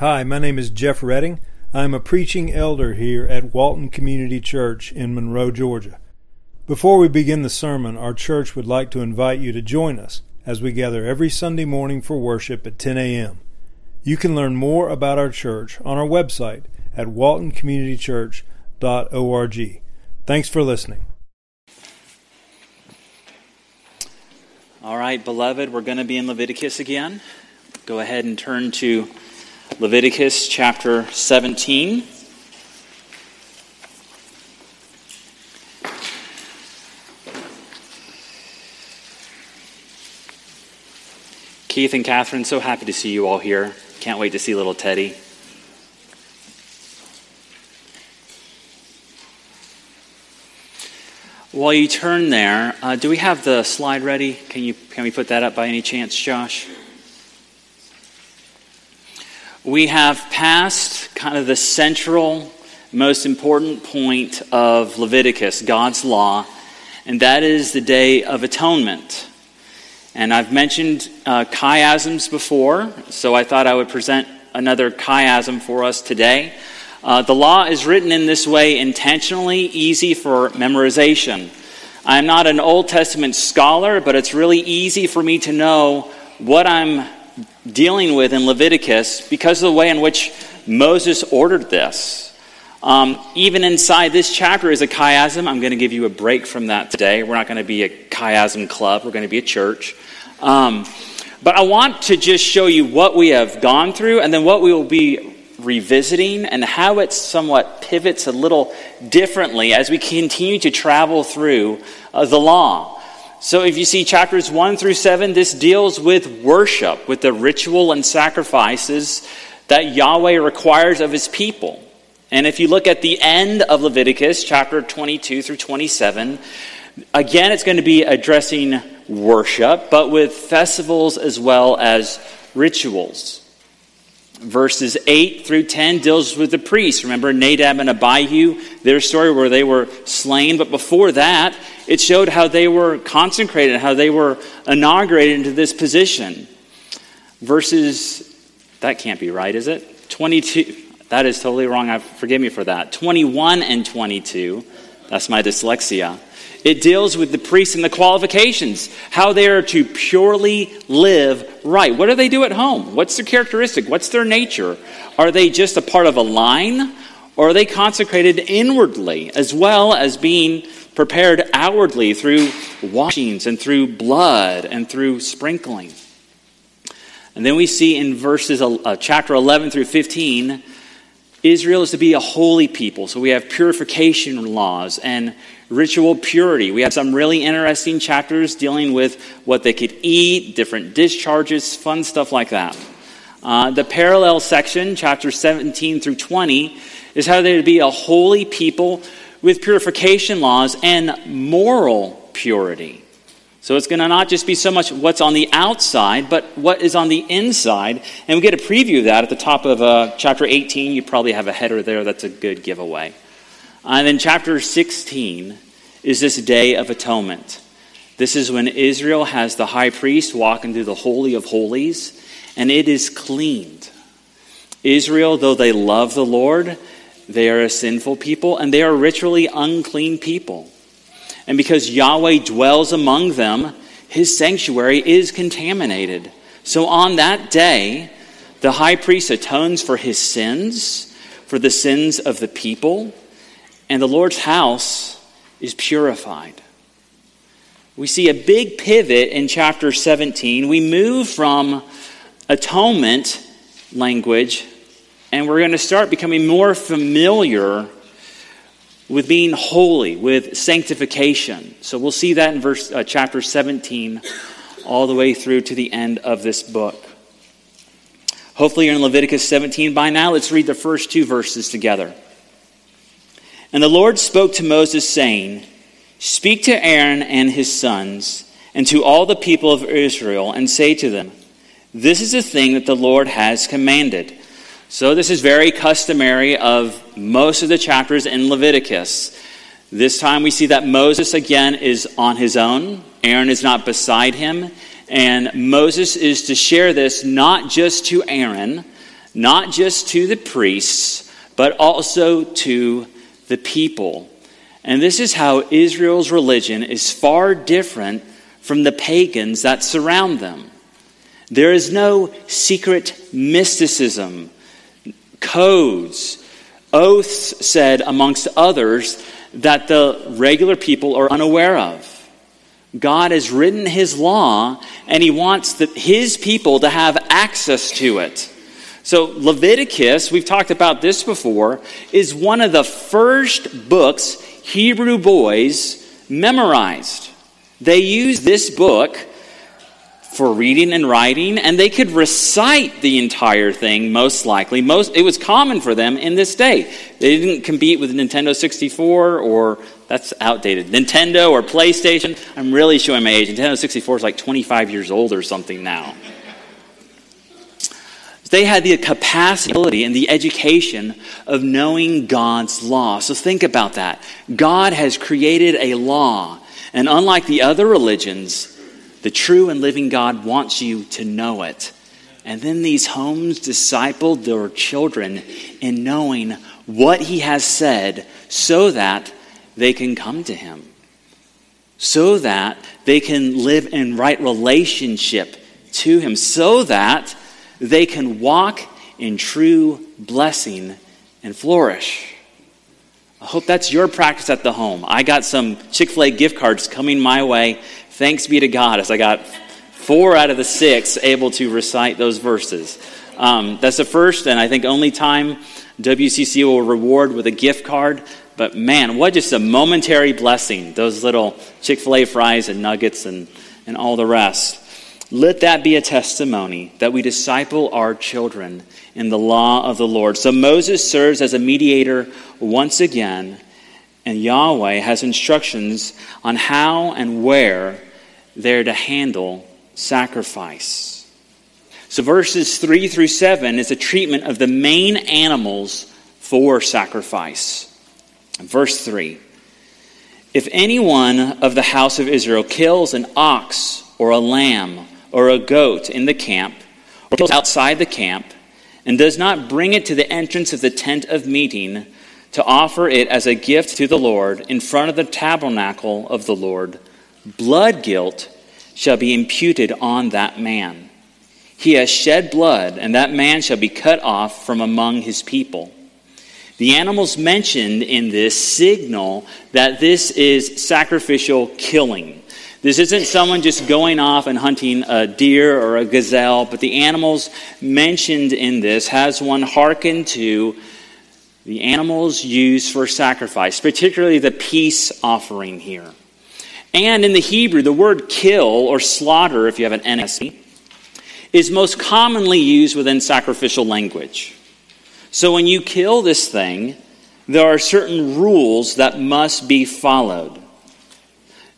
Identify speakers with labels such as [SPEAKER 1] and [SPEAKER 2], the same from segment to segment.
[SPEAKER 1] Hi, my name is Jeff Redding. I'm a preaching elder here at Walton Community Church in Monroe, Georgia. Before we begin the sermon, our church would like to invite you to join us as we gather every Sunday morning for worship at 10 a.m. You can learn more about our church on our website at waltoncommunitychurch.org. Thanks for listening.
[SPEAKER 2] All right, beloved, we're going to be in Leviticus again. Go ahead and turn to Leviticus chapter 17. Keith and Catherine, so happy to see you all here. Can't wait to see little Teddy. While you turn there, uh, do we have the slide ready? Can you can we put that up by any chance, Josh? We have passed kind of the central, most important point of Leviticus, God's law, and that is the Day of Atonement. And I've mentioned uh, chiasms before, so I thought I would present another chiasm for us today. Uh, the law is written in this way intentionally, easy for memorization. I'm not an Old Testament scholar, but it's really easy for me to know what I'm dealing with in Leviticus because of the way in which Moses ordered this. Um, even inside this chapter is a chiasm. I'm going to give you a break from that today. We're not going to be a chiasm club, we're going to be a church. Um, but I want to just show you what we have gone through and then what we will be revisiting and how it somewhat pivots a little differently as we continue to travel through uh, the law. So, if you see chapters 1 through 7, this deals with worship, with the ritual and sacrifices that Yahweh requires of his people. And if you look at the end of Leviticus, chapter 22 through 27, again, it's going to be addressing worship, but with festivals as well as rituals. Verses 8 through 10 deals with the priests. Remember Nadab and Abihu, their story where they were slain. But before that, it showed how they were consecrated, how they were inaugurated into this position. Verses, that can't be right, is it? 22, that is totally wrong. I, forgive me for that. 21 and 22, that's my dyslexia. It deals with the priests and the qualifications, how they are to purely live right. What do they do at home? What's their characteristic? What's their nature? Are they just a part of a line? Or are they consecrated inwardly as well as being prepared outwardly through washings and through blood and through sprinkling? And then we see in verses uh, chapter 11 through 15 Israel is to be a holy people. So we have purification laws and ritual purity. We have some really interesting chapters dealing with what they could eat, different discharges, fun stuff like that. Uh, the parallel section, chapter 17 through 20, is how they're to be a holy people with purification laws and moral purity. So it's going to not just be so much what's on the outside, but what is on the inside. And we get a preview of that at the top of uh, chapter 18. You probably have a header there that's a good giveaway. And then chapter 16 is this day of atonement. This is when Israel has the high priest walking through the Holy of Holies, and it is cleaned. Israel, though they love the Lord, they are a sinful people, and they are ritually unclean people. And because Yahweh dwells among them, his sanctuary is contaminated. So on that day, the high priest atones for his sins, for the sins of the people and the Lord's house is purified. We see a big pivot in chapter 17. We move from atonement language, and we're going to start becoming more familiar with being holy, with sanctification. So we'll see that in verse uh, chapter 17 all the way through to the end of this book. Hopefully, you're in Leviticus 17 by now. Let's read the first two verses together. And the Lord spoke to Moses, saying, Speak to Aaron and his sons, and to all the people of Israel, and say to them, This is the thing that the Lord has commanded. So, this is very customary of most of the chapters in Leviticus. This time we see that Moses again is on his own, Aaron is not beside him, and Moses is to share this not just to Aaron not just to the priests, but also to the people. And this is how Israel's religion is far different from the pagans that surround them. There is no secret mysticism, codes, oaths said amongst others that the regular people are unaware of. God has written his law and he wants the, his people to have access to it. So, Leviticus, we've talked about this before, is one of the first books Hebrew boys memorized. They used this book for reading and writing, and they could recite the entire thing most likely. Most it was common for them in this day. They didn't compete with Nintendo 64 or that's outdated. Nintendo or PlayStation. I'm really showing my age. Nintendo 64 is like 25 years old or something now. They had the capacity and the education of knowing God's law. So think about that. God has created a law, and unlike the other religions, the true and living God wants you to know it. And then these homes discipled their children in knowing what He has said so that they can come to Him, so that they can live in right relationship to Him, so that they can walk in true blessing and flourish. I hope that's your practice at the home. I got some Chick fil A gift cards coming my way Thanks be to God as I got four out of the six able to recite those verses. Um, that's the first and I think only time WCC will reward with a gift card. But man, what just a momentary blessing, those little Chick fil A fries and nuggets and, and all the rest. Let that be a testimony that we disciple our children in the law of the Lord. So Moses serves as a mediator once again, and Yahweh has instructions on how and where they're to handle sacrifice. So, verses 3 through 7 is a treatment of the main animals for sacrifice. Verse 3 If anyone of the house of Israel kills an ox or a lamb or a goat in the camp, or kills outside the camp, and does not bring it to the entrance of the tent of meeting to offer it as a gift to the Lord in front of the tabernacle of the Lord, blood guilt shall be imputed on that man. He has shed blood, and that man shall be cut off from among his people. The animals mentioned in this signal that this is sacrificial killing. This isn't someone just going off and hunting a deer or a gazelle, but the animals mentioned in this has one hearken to the animals used for sacrifice, particularly the peace offering here. And in the Hebrew, the word kill or slaughter, if you have an ESV, is most commonly used within sacrificial language. So when you kill this thing, there are certain rules that must be followed.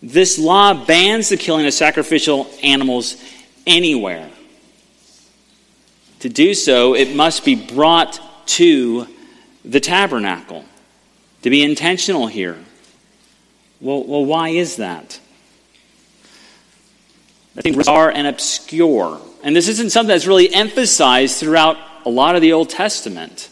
[SPEAKER 2] This law bans the killing of sacrificial animals anywhere. To do so, it must be brought to the tabernacle. To be intentional here. Well, well why is that? I think bizarre and obscure. And this isn't something that's really emphasized throughout a lot of the Old Testament.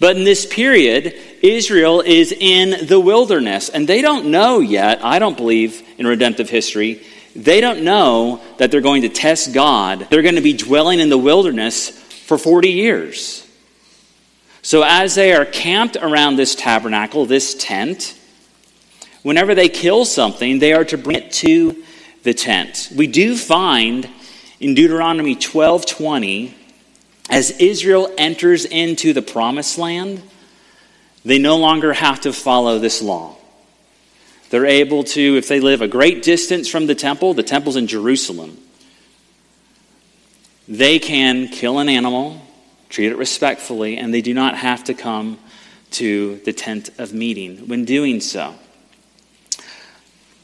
[SPEAKER 2] But in this period, Israel is in the wilderness, and they don't know yet, I don't believe in redemptive history, they don't know that they're going to test God. They're going to be dwelling in the wilderness for 40 years. So as they are camped around this tabernacle, this tent, whenever they kill something, they are to bring it to the tent. We do find in Deuteronomy 12:20 as Israel enters into the promised land, they no longer have to follow this law. They're able to, if they live a great distance from the temple, the temple's in Jerusalem, they can kill an animal, treat it respectfully, and they do not have to come to the tent of meeting when doing so.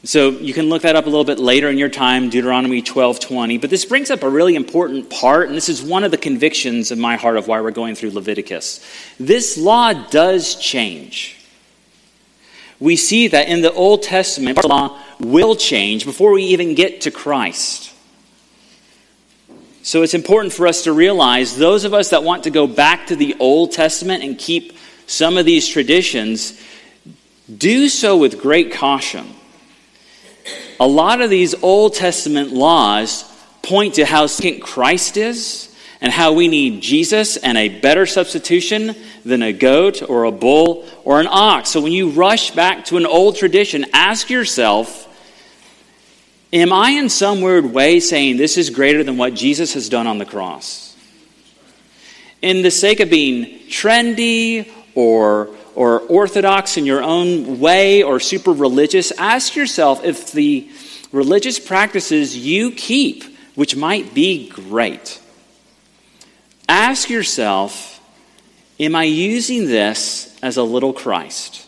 [SPEAKER 2] So you can look that up a little bit later in your time, Deuteronomy 12:20. But this brings up a really important part, and this is one of the convictions in my heart of why we're going through Leviticus. This law does change. We see that in the Old Testament, the law will change before we even get to Christ. So it's important for us to realize those of us that want to go back to the Old Testament and keep some of these traditions do so with great caution. A lot of these Old Testament laws point to how second Christ is and how we need Jesus and a better substitution than a goat or a bull or an ox. So when you rush back to an old tradition, ask yourself Am I in some weird way saying this is greater than what Jesus has done on the cross? In the sake of being trendy or, or orthodox in your own way or super religious, ask yourself if the religious practices you keep, which might be great, ask yourself, am I using this as a little Christ?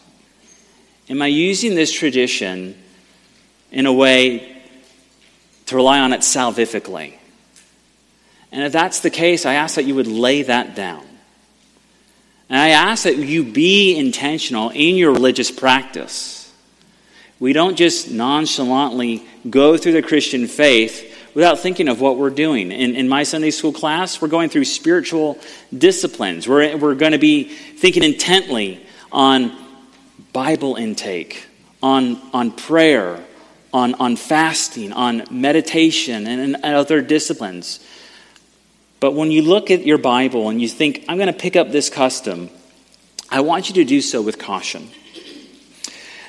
[SPEAKER 2] Am I using this tradition in a way to rely on it salvifically. And if that's the case, I ask that you would lay that down. And I ask that you be intentional in your religious practice. We don't just nonchalantly go through the Christian faith without thinking of what we're doing. In, in my Sunday school class, we're going through spiritual disciplines. We're, we're going to be thinking intently on Bible intake, on, on prayer, on, on fasting, on meditation, and, and other disciplines. But when you look at your Bible and you think, I'm going to pick up this custom, I want you to do so with caution.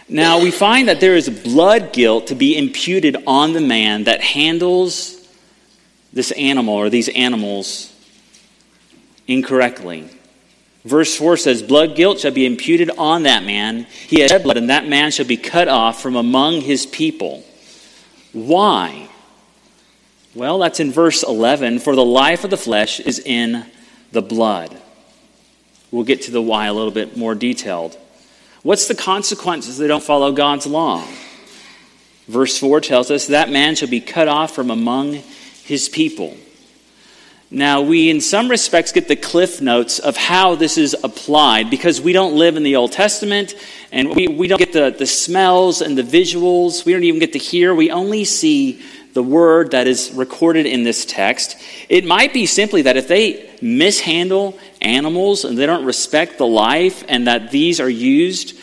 [SPEAKER 2] Now, we find that there is blood guilt to be imputed on the man that handles this animal or these animals incorrectly. Verse 4 says, Blood guilt shall be imputed on that man. He has shed blood, and that man shall be cut off from among his people. Why? Well, that's in verse 11. For the life of the flesh is in the blood. We'll get to the why a little bit more detailed. What's the consequences they don't follow God's law? Verse 4 tells us that man shall be cut off from among his people. Now, we in some respects get the cliff notes of how this is applied because we don't live in the Old Testament and we, we don't get the, the smells and the visuals. We don't even get to hear. We only see the word that is recorded in this text. It might be simply that if they mishandle animals and they don't respect the life and that these are used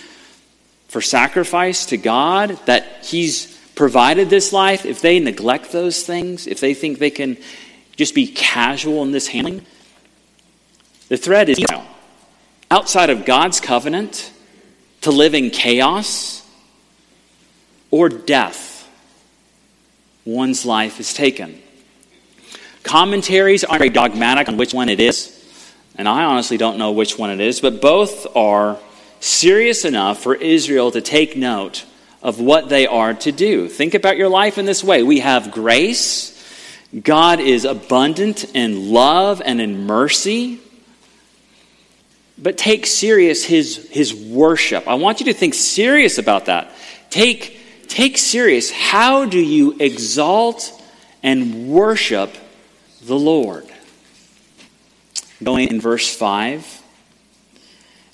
[SPEAKER 2] for sacrifice to God, that He's provided this life, if they neglect those things, if they think they can just be casual in this handling. The threat is outside of God's covenant to live in chaos or death. One's life is taken. Commentaries are very dogmatic on which one it is, and I honestly don't know which one it is, but both are serious enough for Israel to take note of what they are to do. Think about your life in this way we have grace God is abundant in love and in mercy. But take serious his, his worship. I want you to think serious about that. Take, take serious how do you exalt and worship the Lord? Going in verse 5.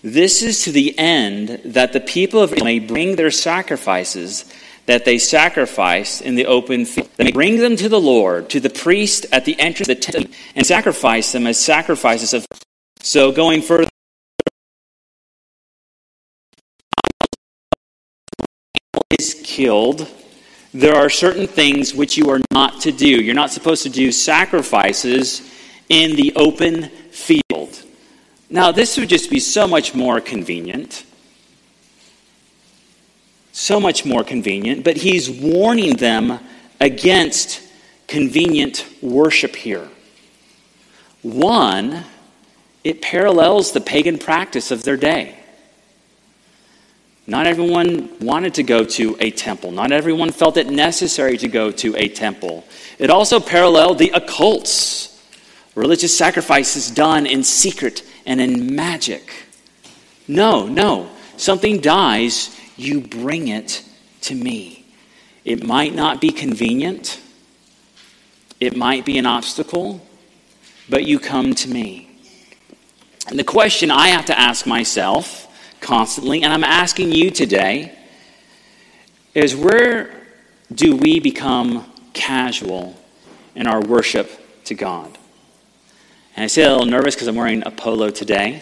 [SPEAKER 2] This is to the end that the people of Israel may bring their sacrifices that they sacrifice in the open field. They bring them to the Lord, to the priest at the entrance of the tent, and sacrifice them as sacrifices of. So going further. Killed, there are certain things which you are not to do. You're not supposed to do sacrifices in the open field. Now, this would just be so much more convenient so much more convenient, but he's warning them against convenient worship here. One, it parallels the pagan practice of their day. Not everyone wanted to go to a temple. Not everyone felt it necessary to go to a temple. It also paralleled the occults, religious sacrifices done in secret and in magic. No, no. Something dies, you bring it to me. It might not be convenient, it might be an obstacle, but you come to me. And the question I have to ask myself constantly, and I'm asking you today, is where do we become casual in our worship to God. And I say a little nervous because I'm wearing a polo today,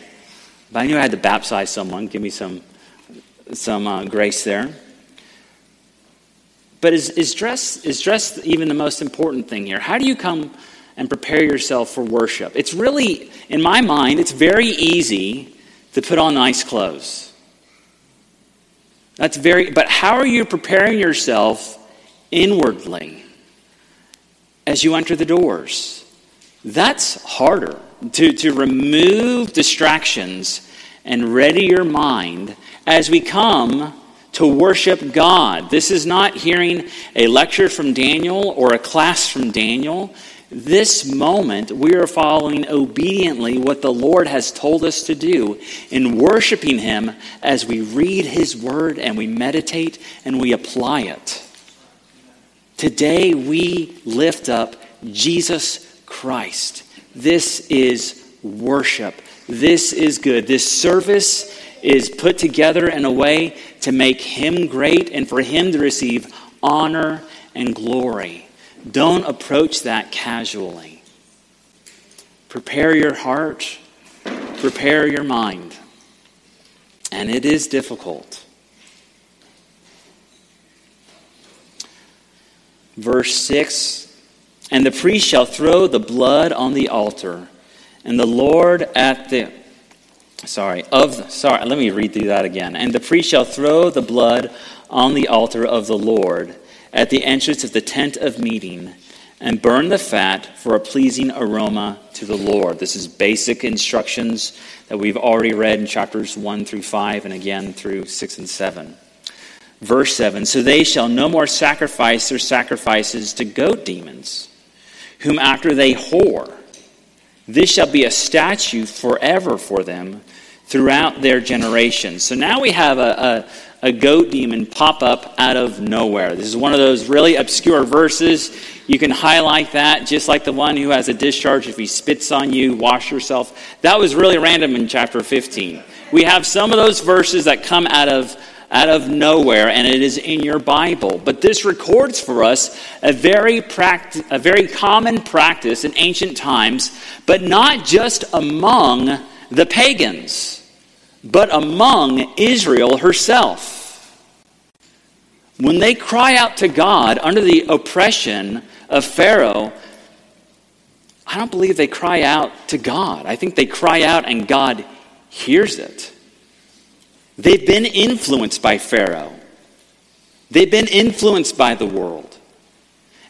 [SPEAKER 2] but I knew I had to baptize someone, give me some, some uh, grace there. But is, is, dress, is dress even the most important thing here? How do you come and prepare yourself for worship? It's really, in my mind, it's very easy to put on nice clothes. That's very, but how are you preparing yourself inwardly as you enter the doors? That's harder to, to remove distractions and ready your mind as we come to worship God. This is not hearing a lecture from Daniel or a class from Daniel. This moment, we are following obediently what the Lord has told us to do in worshiping Him as we read His Word and we meditate and we apply it. Today, we lift up Jesus Christ. This is worship. This is good. This service is put together in a way to make Him great and for Him to receive honor and glory. Don't approach that casually. Prepare your heart, prepare your mind. And it is difficult. Verse 6 And the priest shall throw the blood on the altar, and the Lord at the sorry of sorry let me read through that again and the priest shall throw the blood on the altar of the lord at the entrance of the tent of meeting and burn the fat for a pleasing aroma to the Lord. This is basic instructions that we've already read in chapters 1 through 5 and again through 6 and 7. Verse 7 So they shall no more sacrifice their sacrifices to goat demons, whom after they whore. This shall be a statute forever for them throughout their generations. So now we have a, a, goat demon pop up out of nowhere. This is one of those really obscure verses. You can highlight that, just like the one who has a discharge if he spits on you, wash yourself. That was really random in chapter 15. We have some of those verses that come out of out of nowhere, and it is in your Bible. But this records for us a very, a very common practice in ancient times, but not just among the pagans, but among Israel herself. When they cry out to God under the oppression of Pharaoh, I don't believe they cry out to God. I think they cry out and God hears it. They've been influenced by Pharaoh, they've been influenced by the world.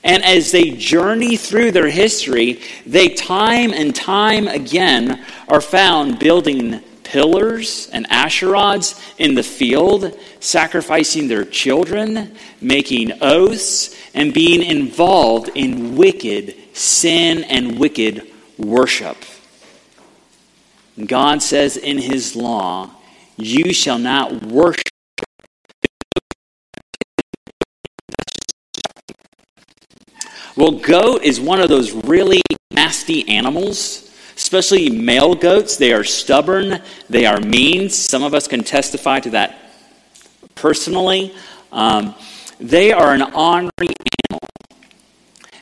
[SPEAKER 2] And as they journey through their history, they time and time again are found building pillars and Asheroth in the field, sacrificing their children, making oaths, and being involved in wicked sin and wicked worship. God says in his law, You shall not worship Well, goat is one of those really nasty animals, especially male goats. They are stubborn, they are mean. Some of us can testify to that personally. Um, they are an ornery animal.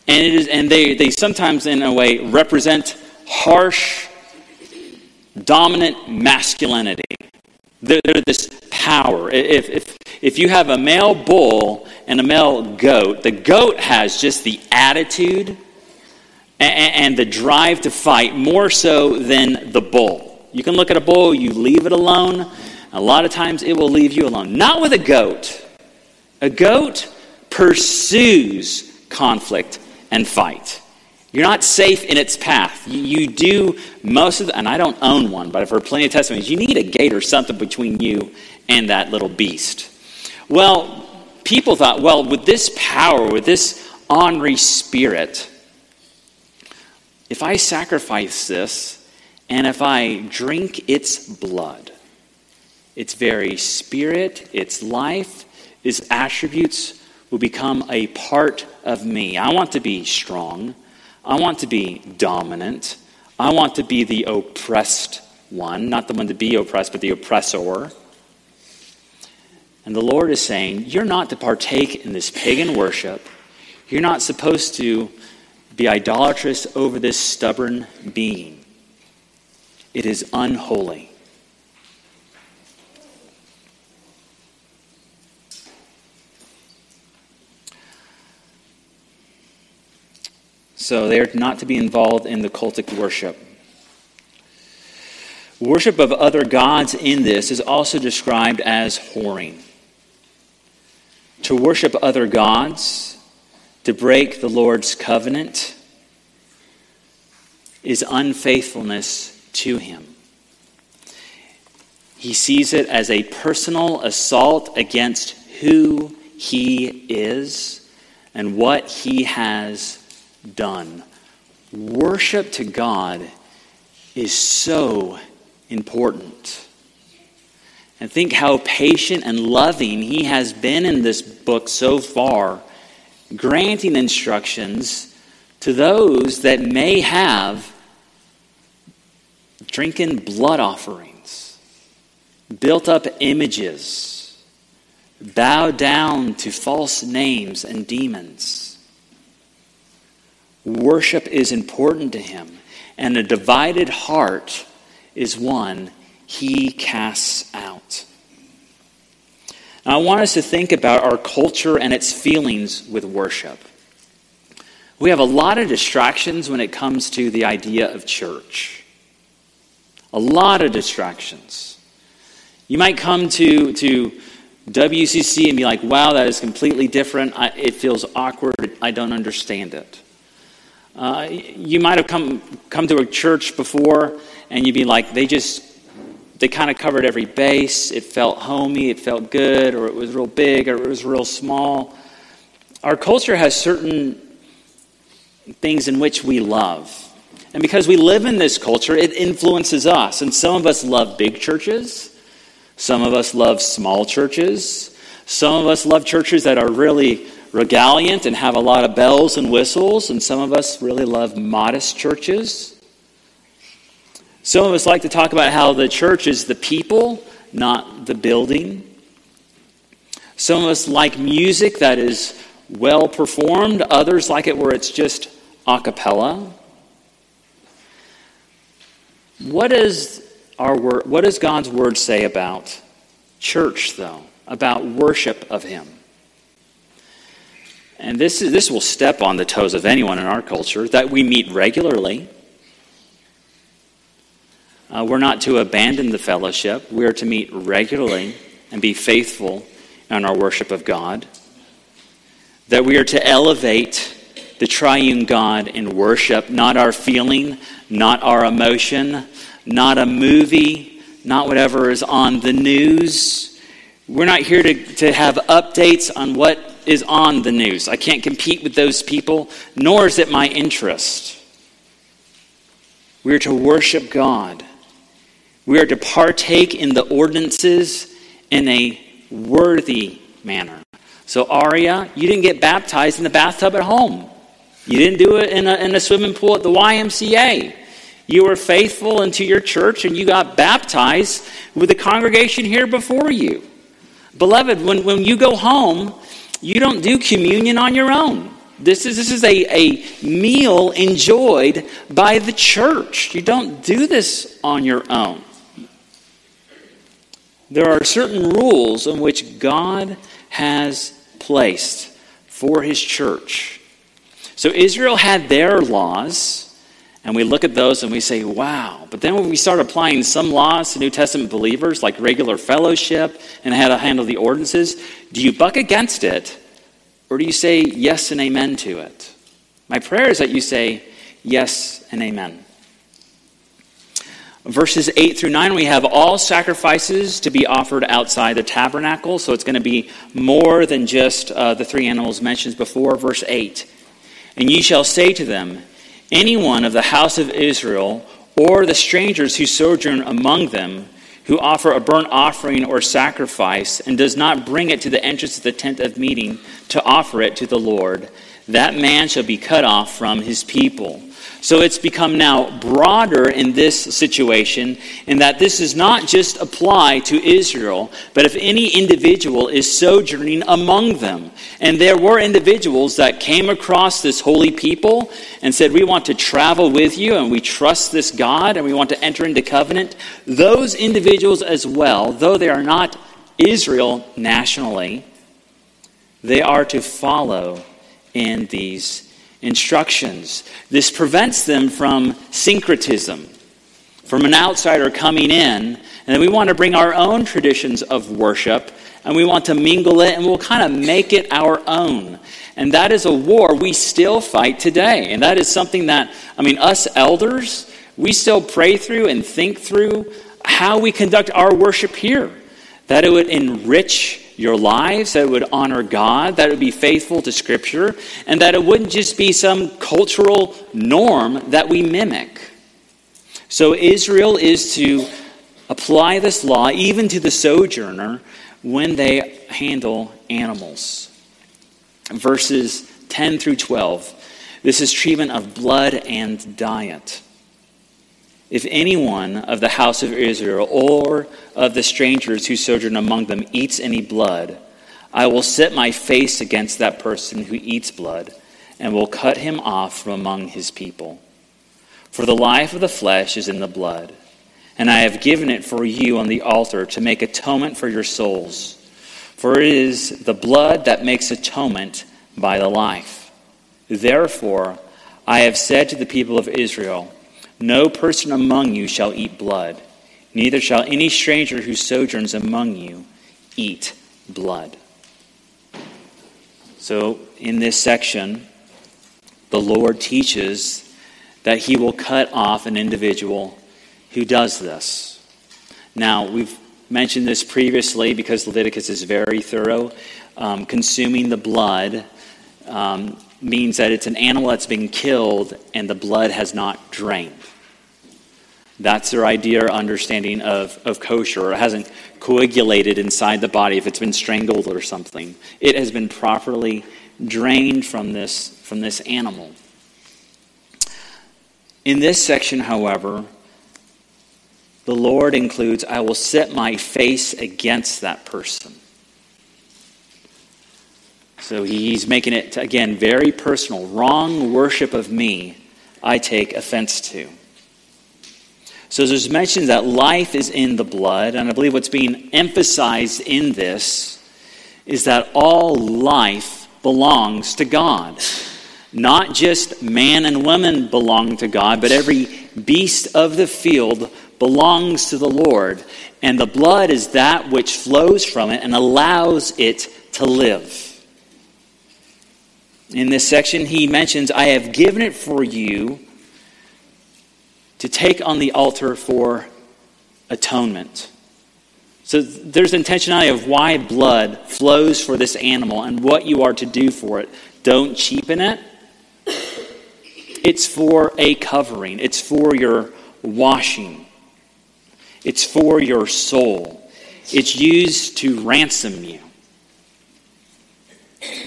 [SPEAKER 2] And, it is, and they, they sometimes, in a way, represent harsh, dominant masculinity. They're, they're this power. If, if, if you have a male bull and a male goat, the goat has just the attitude and, the drive to fight more so than the bull. You can look at a bull, you leave it alone. A lot of times it will leave you alone. Not with a goat. A goat pursues conflict and fight. You're not safe in its path. You do most of the, and I don't own one, but I've heard plenty of testimonies. You need a gate or something between you and that little beast. Well, people thought, well, with this power, with this ornery spirit, if I sacrifice this and if I drink its blood, its very spirit, its life, its attributes will become a part of me. I want to be strong. I want to be dominant. I want to be the oppressed one, not the one to be oppressed, but the oppressor. And the Lord is saying, You're not to partake in this pagan worship. You're not supposed to be idolatrous over this stubborn being. It is unholy. So they are not to be involved in the cultic worship. Worship of other gods in this is also described as whoring. To worship other gods, to break the Lord's covenant, is unfaithfulness to Him. He sees it as a personal assault against who He is and what He has done. Worship to God is so important. And think how patient and loving He has been in this book so far, granting instructions to those that may have drinking blood offerings, built up images, bow down to false names and demons. Worship is important to him, and a divided heart is one he casts out. I want us to think about our culture and its feelings with worship. We have a lot of distractions when it comes to the idea of church. A lot of distractions. You might come to, to WCC and be like, wow, that is completely different. I, it feels awkward. I don't understand it. Uh, you might have come, come to a church before and you'd be like, they just, they kind of covered every base. It felt homey, it felt good, or it was real big, or it was real small. Our culture has certain things in which we love. And because we live in this culture, it influences us. And some of us love big churches, some of us love small churches, some of us love churches that are really regaliant and have a lot of bells and whistles, and some of us really love modest churches. Some of us like to talk about how the church is the people, not the building. Some of us like music that is well performed, others like it where it's just a cappella. What does, our word, what does God's word say about church, though? About worship of Him? and this, is, this will step on the toes of anyone in our culture, that we meet regularly. Uh, we're not to abandon the fellowship. We are to meet regularly and be faithful in our worship of God. That we are to elevate the triune God in worship, not our feeling, not our emotion, not a movie, not whatever is on the news. We're not here to, to have updates on what is on the news. I can't compete with those people, nor is it my interest. We are to worship God. We are to partake in the ordinances in a worthy manner. So, Aria, you didn't get baptized in the bathtub at home. You didn't do it in a, in a swimming pool at the YMCA. You were faithful into your church and you got baptized with the congregation here before you. Beloved, when, when you go home, you don't do communion on your own. This is, this is a, a meal enjoyed by the church. You don't do this on your own. There are certain rules in which God has placed for his church. So Israel had their laws, and we look at those and we say, wow. But then when we start applying some laws to New Testament believers, like regular fellowship and how to handle the ordinances, do you buck against it or do you say yes and amen to it? My prayer is that you say yes and amen. Verses 8 through 9, we have all sacrifices to be offered outside the tabernacle. So it's going to be more than just uh, the three animals mentioned before. Verse 8 And ye shall say to them, Any one of the house of Israel, or the strangers who sojourn among them, who offer a burnt offering or sacrifice and does not bring it to the entrance of the tent of meeting to offer it to the Lord, that man shall be cut off from his people. So it's become now broader in this situation in that this does not just apply to Israel, but if any individual is sojourning among them. And there were individuals that came across this holy people and said, We want to travel with you and we trust this God and we want to enter into covenant. Those individuals as well, though they are not Israel nationally, they are to follow in these instructions. This prevents them from syncretism, from an outsider coming in, and we want to bring our own traditions of worship and we want to mingle it and we'll kind of make it our own. And that is a war we still fight today. And that is something that, I mean, us elders, we still pray through and think through how we conduct our worship here. That it would enrich your lives, that it would honor God, that it would be faithful to Scripture, and that it wouldn't just be some cultural norm that we mimic. So Israel is to apply this law even to the sojourner when they handle animals. Verses 10 through 12. This is treatment of blood and diet. If anyone of the house of Israel or of the strangers who sojourn among them eats any blood, I will set my face against that person who eats blood and will cut him off from among his people. For the life of the flesh is in the blood, and I have given it for you on the altar to make atonement for your souls. For it is the blood that makes atonement by the life. Therefore, I have said to the people of Israel, no person among you shall eat blood, neither shall any stranger who sojourns among you eat blood. So, in this section, the Lord teaches that he will cut off an individual who does this. Now, we've mentioned this previously because Leviticus is very thorough. Um, consuming the blood um, means that it's an animal that's been killed and the blood has not drained. That's their idea or understanding of, of kosher, or hasn't coagulated inside the body if it's been strangled or something. It has been properly drained from this, from this animal. In this section, however, the Lord includes, I will set my face against that person. So he's making it, again, very personal. Wrong worship of me, I take offense to. So there's mention that life is in the blood, and I believe what's being emphasized in this is that all life belongs to God. Not just man and woman belong to God, but every beast of the field belongs to the Lord. And the blood is that which flows from it and allows it to live. In this section, he mentions, I have given it for you to take on the altar for atonement. So there's intentionality of why blood flows for this animal and what you are to do for it. Don't cheapen it. It's for a covering, it's for your washing, it's for your soul. It's used to ransom you.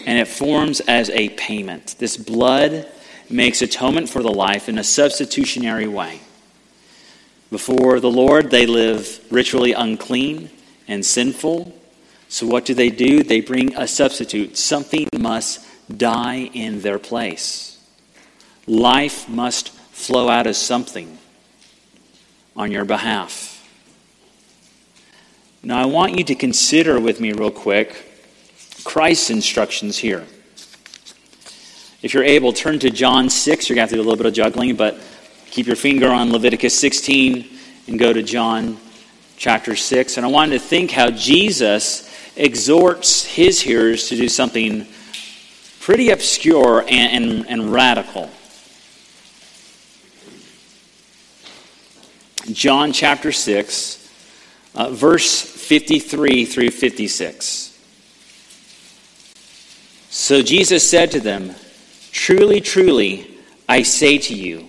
[SPEAKER 2] And it forms as a payment. This blood makes atonement for the life in a substitutionary way. Before the Lord, they live ritually unclean and sinful. So, what do they do? They bring a substitute. Something must die in their place. Life must flow out as something on your behalf. Now, I want you to consider with me, real quick, Christ's instructions here. If you're able, turn to John 6. You're going to have to do a little bit of juggling, but keep your finger on Leviticus 16 and go to John chapter 6. And I wanted to think how Jesus exhorts his hearers to do something pretty obscure and, and, and radical. John chapter 6, uh, verse 53 through 56. So Jesus said to them, Truly, truly, I say to you,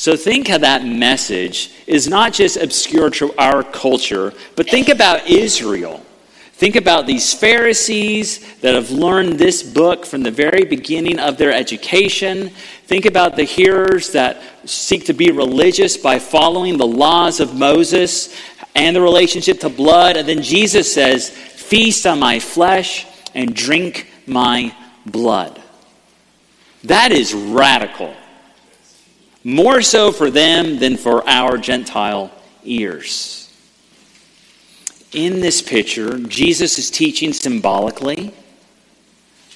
[SPEAKER 2] So think how that message is not just obscure to our culture, but think about Israel. Think about these Pharisees that have learned this book from the very beginning of their education. Think about the hearers that seek to be religious by following the laws of Moses and the relationship to blood. And then Jesus says, Feast on my flesh and drink my blood. That is radical. More so for them than for our Gentile ears. In this picture, Jesus is teaching symbolically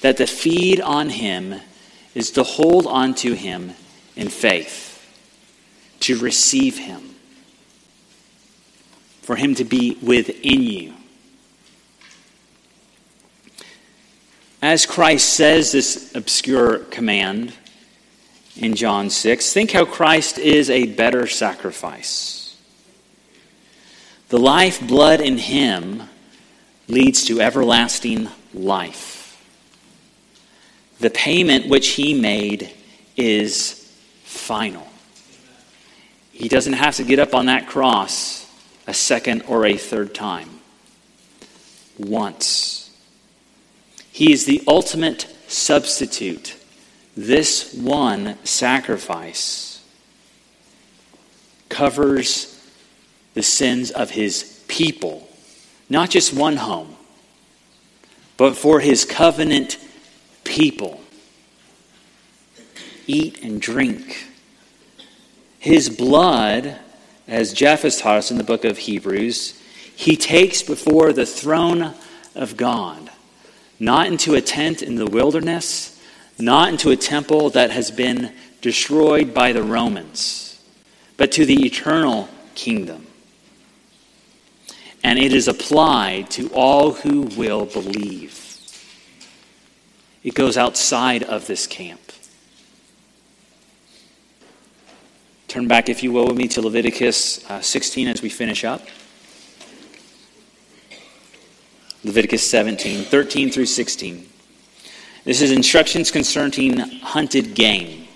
[SPEAKER 2] that the feed on him is to hold on to him in faith, to receive him, for him to be within you. As Christ says this obscure command in John 6, think how Christ is a better sacrifice. The life blood in him leads to everlasting life. The payment which he made is final. He doesn't have to get up on that cross a second or a third time. Once. He is the ultimate substitute. This one sacrifice covers the sins of his people, not just one home, but for his covenant people. Eat and drink. His blood, as Jeff has taught us in the book of Hebrews, he takes before the throne of God not into a tent in the wilderness, not into a temple that has been destroyed by the Romans, but to the eternal kingdom. And it is applied to all who will believe. It goes outside of this camp. Turn back, if you will, with me to Leviticus uh, 16 as we finish up. Leviticus 17, 13 through 16. This is instructions concerning hunted game.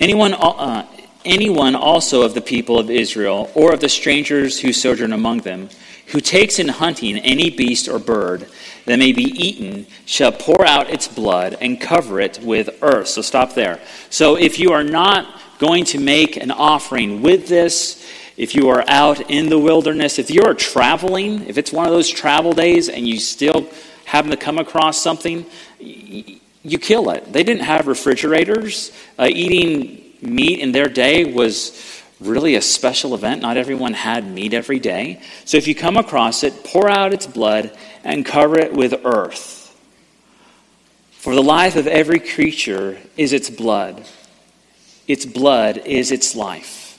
[SPEAKER 2] Anyone, uh, anyone also of the people of Israel, or of the strangers who sojourn among them, who takes in hunting any beast or bird that may be eaten, shall pour out its blood and cover it with earth. So stop there. So if you are not going to make an offering with this, if you are out in the wilderness, if you're traveling, if it's one of those travel days and you still happen to come across something, you kill it. They didn't have refrigerators. Uh, eating meat in their day was really a special event. Not everyone had meat every day. So if you come across it, pour out its blood and cover it with earth. For the life of every creature is its blood, its blood is its life.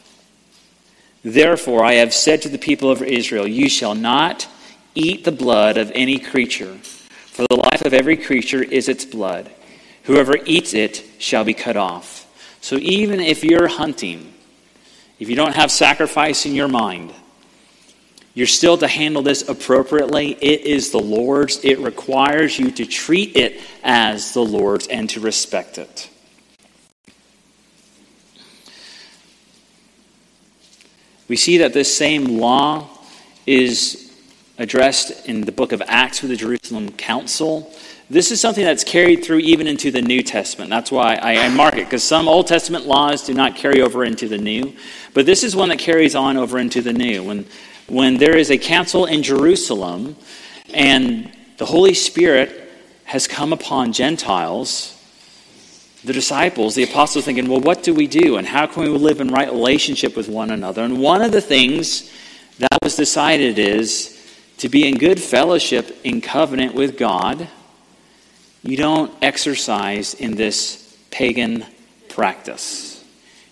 [SPEAKER 2] Therefore, I have said to the people of Israel, You shall not eat the blood of any creature, for the life of every creature is its blood. Whoever eats it shall be cut off. So even if you're hunting, if you don't have sacrifice in your mind, you're still to handle this appropriately. It is the Lord's. It requires you to treat it as the Lord's and to respect it. We see that this same law is addressed in the book of Acts with the Jerusalem Council. This is something that's carried through even into the New Testament. That's why I, I mark it, because some Old Testament laws do not carry over into the New. But this is one that carries on over into the New. When, when there is a council in Jerusalem and the Holy Spirit has come upon Gentiles, the disciples, the apostles, thinking, well, what do we do? And how can we live in right relationship with one another? And one of the things that was decided is to be in good fellowship in covenant with God, you don't exercise in this pagan practice.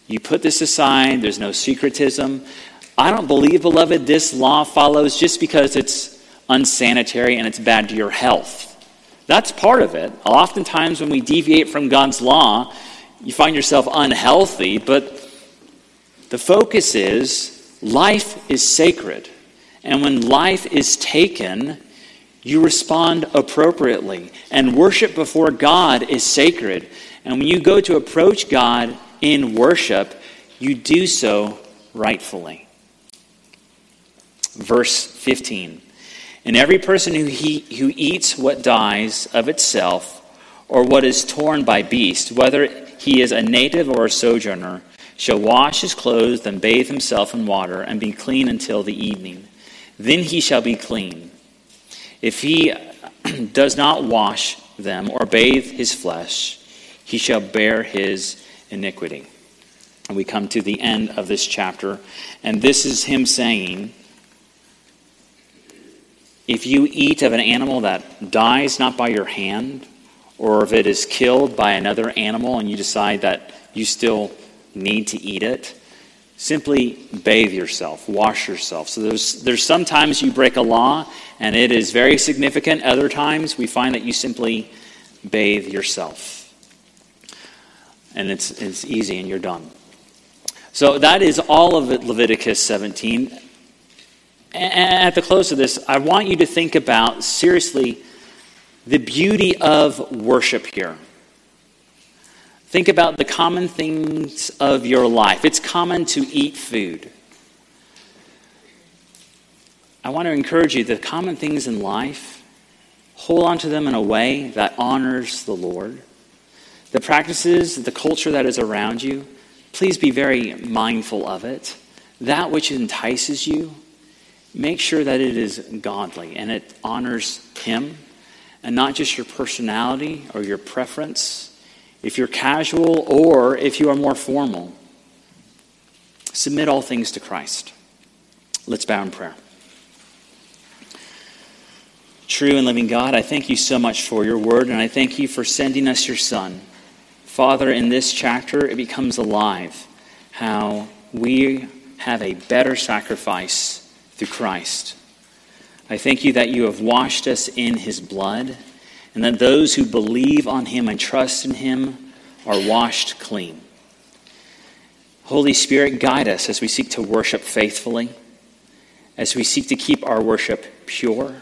[SPEAKER 2] You put this aside, there's no syncretism. I don't believe, beloved, this law follows just because it's unsanitary and it's bad to your health. That's part of it. Oftentimes, when we deviate from God's law, you find yourself unhealthy, but The focus is life is sacred. And when life is taken, you respond appropriately. And worship before God is sacred. And when you go to approach God in worship, you do so rightfully. Verse 15 And every person who, he, who eats what dies of itself, or what is torn by beast, whether he is a native or a sojourner, shall wash his clothes and bathe himself in water and be clean until the evening. Then he shall be clean. If he does not wash them or bathe his flesh, he shall bear his iniquity. And we come to the end of this chapter, and this is him saying, If you eat of an animal that dies not by your hand, or if it is killed by another animal and you decide that you still need to eat it, simply bathe yourself, wash yourself. So there's, there's sometimes you break a law and it is very significant. Other times we find that you simply bathe yourself. And it's, it's easy and you're done. So that is all of it, Leviticus 17. And at the close of this, I want you to think about seriously the beauty of worship here. Think about the common things of your life. It's common to eat food. I want to encourage you the common things in life, hold on to them in a way that honors the Lord. The practices, the culture that is around you, please be very mindful of it. That which entices you, make sure that it is godly and it honors Him and not just your personality or your preference if you're casual or if you are more formal. Submit all things to Christ. Let's bow in prayer. True and living God, I thank you so much for your word, and I thank you for sending us your Son. Father, in this chapter, it becomes alive how we have a better sacrifice through Christ. I thank you that you have washed us in his blood and that those who believe on him and trust in him are washed clean. Holy Spirit, guide us as we seek to worship faithfully, as we seek to keep our worship pure,